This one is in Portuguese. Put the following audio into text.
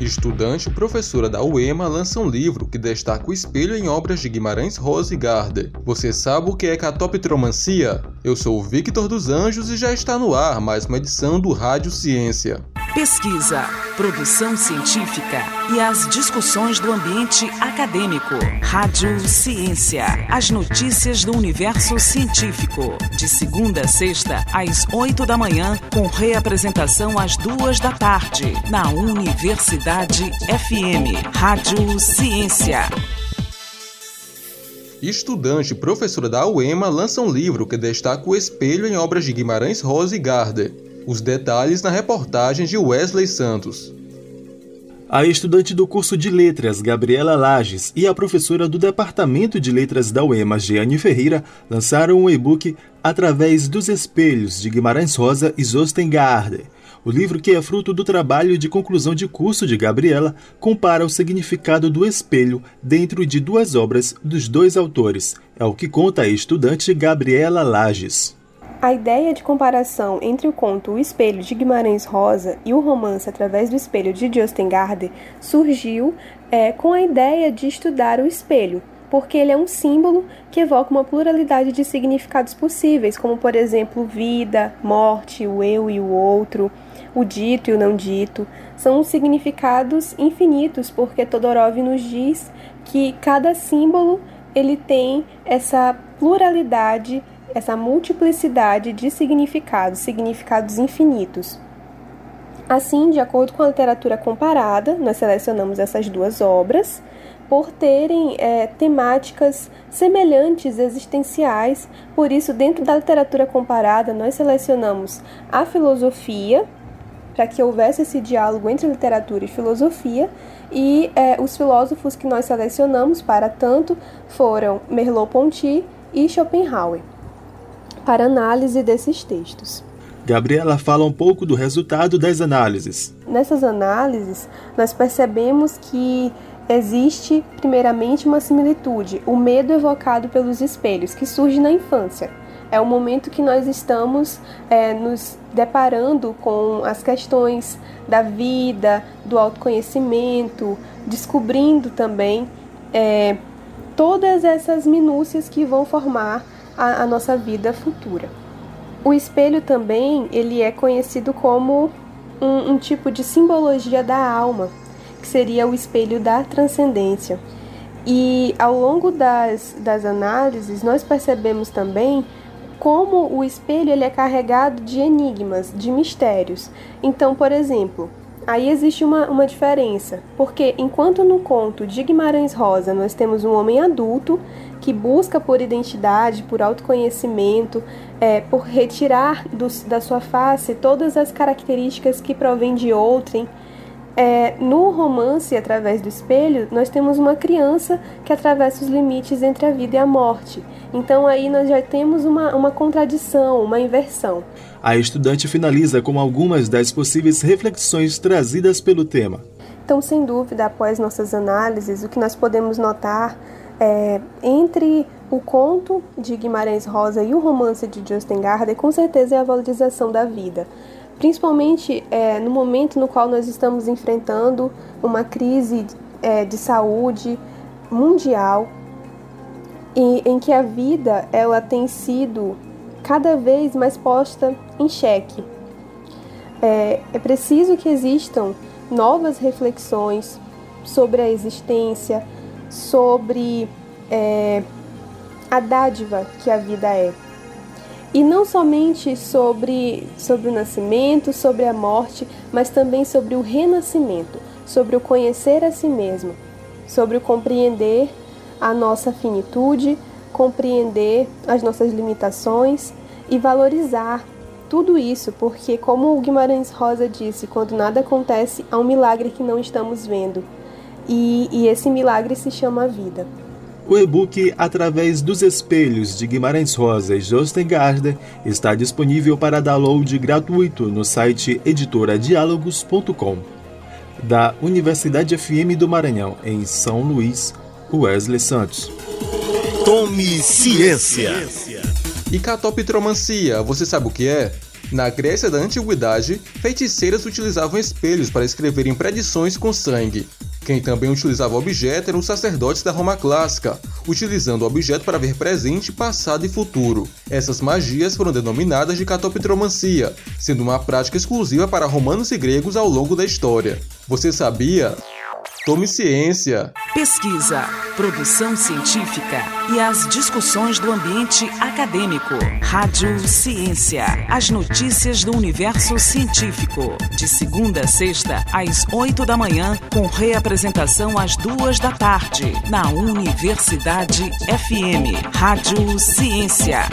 Estudante e professora da UEMA lança um livro que destaca o espelho em obras de Guimarães Rosa e Gardner. Você sabe o que é catopitromancia? Eu sou o Victor dos Anjos e já está no ar mais uma edição do Rádio Ciência. Pesquisa, produção científica e as discussões do ambiente acadêmico. Rádio Ciência. As notícias do universo científico. De segunda a sexta, às oito da manhã, com reapresentação às duas da tarde, na Universidade FM. Rádio Ciência. Estudante e professora da UEMA lança um livro que destaca o espelho em obras de Guimarães Rosa e Gardner. Os detalhes na reportagem de Wesley Santos. A estudante do curso de Letras, Gabriela Lages, e a professora do Departamento de Letras da UEMA, Jeane Ferreira, lançaram um e-book Através dos Espelhos, de Guimarães Rosa e Zosten Gardner. O livro, que é fruto do trabalho de conclusão de curso de Gabriela, compara o significado do espelho dentro de duas obras dos dois autores. É o que conta a estudante Gabriela Lages. A ideia de comparação entre o conto O Espelho de Guimarães Rosa e o romance Através do Espelho de Justin surgiu é, com a ideia de estudar o espelho, porque ele é um símbolo que evoca uma pluralidade de significados possíveis, como por exemplo vida, morte, o eu e o outro, o dito e o não dito. São significados infinitos, porque Todorov nos diz que cada símbolo ele tem essa pluralidade essa multiplicidade de significados, significados infinitos. Assim, de acordo com a literatura comparada, nós selecionamos essas duas obras por terem é, temáticas semelhantes existenciais. Por isso, dentro da literatura comparada, nós selecionamos a filosofia, para que houvesse esse diálogo entre literatura e filosofia, e é, os filósofos que nós selecionamos para tanto foram Merleau-Ponty e Schopenhauer para análise desses textos. Gabriela fala um pouco do resultado das análises. Nessas análises, nós percebemos que existe, primeiramente, uma similitude, o medo evocado pelos espelhos, que surge na infância. É o momento que nós estamos é, nos deparando com as questões da vida, do autoconhecimento, descobrindo também é, todas essas minúcias que vão formar a, a nossa vida futura. O espelho também ele é conhecido como um, um tipo de simbologia da alma, que seria o espelho da transcendência. E ao longo das, das análises, nós percebemos também como o espelho ele é carregado de enigmas, de mistérios. Então, por exemplo, aí existe uma, uma diferença, porque enquanto no conto de Guimarães Rosa nós temos um homem adulto que busca por identidade, por autoconhecimento, é, por retirar do, da sua face todas as características que provêm de outrem. É, no romance Através do Espelho, nós temos uma criança que atravessa os limites entre a vida e a morte. Então aí nós já temos uma, uma contradição, uma inversão. A estudante finaliza com algumas das possíveis reflexões trazidas pelo tema. Então, sem dúvida, após nossas análises, o que nós podemos notar é, entre o conto de Guimarães Rosa e o romance de Justin Gardner, com certeza é a valorização da vida. Principalmente é, no momento no qual nós estamos enfrentando uma crise é, de saúde mundial e em que a vida ela tem sido cada vez mais posta em xeque. É, é preciso que existam novas reflexões sobre a existência, sobre é, a dádiva que a vida é. E não somente sobre, sobre o nascimento, sobre a morte, mas também sobre o renascimento, sobre o conhecer a si mesmo, sobre o compreender a nossa finitude, compreender as nossas limitações e valorizar tudo isso, porque, como o Guimarães Rosa disse, quando nada acontece, há um milagre que não estamos vendo. E, e esse milagre se chama vida. O e-book Através dos Espelhos de Guimarães Rosa e Josten Gardner está disponível para download gratuito no site editoradiálogos.com. Da Universidade FM do Maranhão, em São Luís, Wesley Santos. Tome ciência! E catopitromancia, você sabe o que é? Na Grécia da Antiguidade, feiticeiras utilizavam espelhos para escreverem predições com sangue. Quem também utilizava o objeto eram os sacerdotes da Roma clássica, utilizando o objeto para ver presente, passado e futuro. Essas magias foram denominadas de catopitromancia, sendo uma prática exclusiva para romanos e gregos ao longo da história. Você sabia? Tome ciência. Pesquisa, produção científica e as discussões do ambiente acadêmico. Rádio Ciência. As notícias do universo científico. De segunda a sexta, às oito da manhã, com reapresentação às duas da tarde. Na Universidade FM. Rádio Ciência.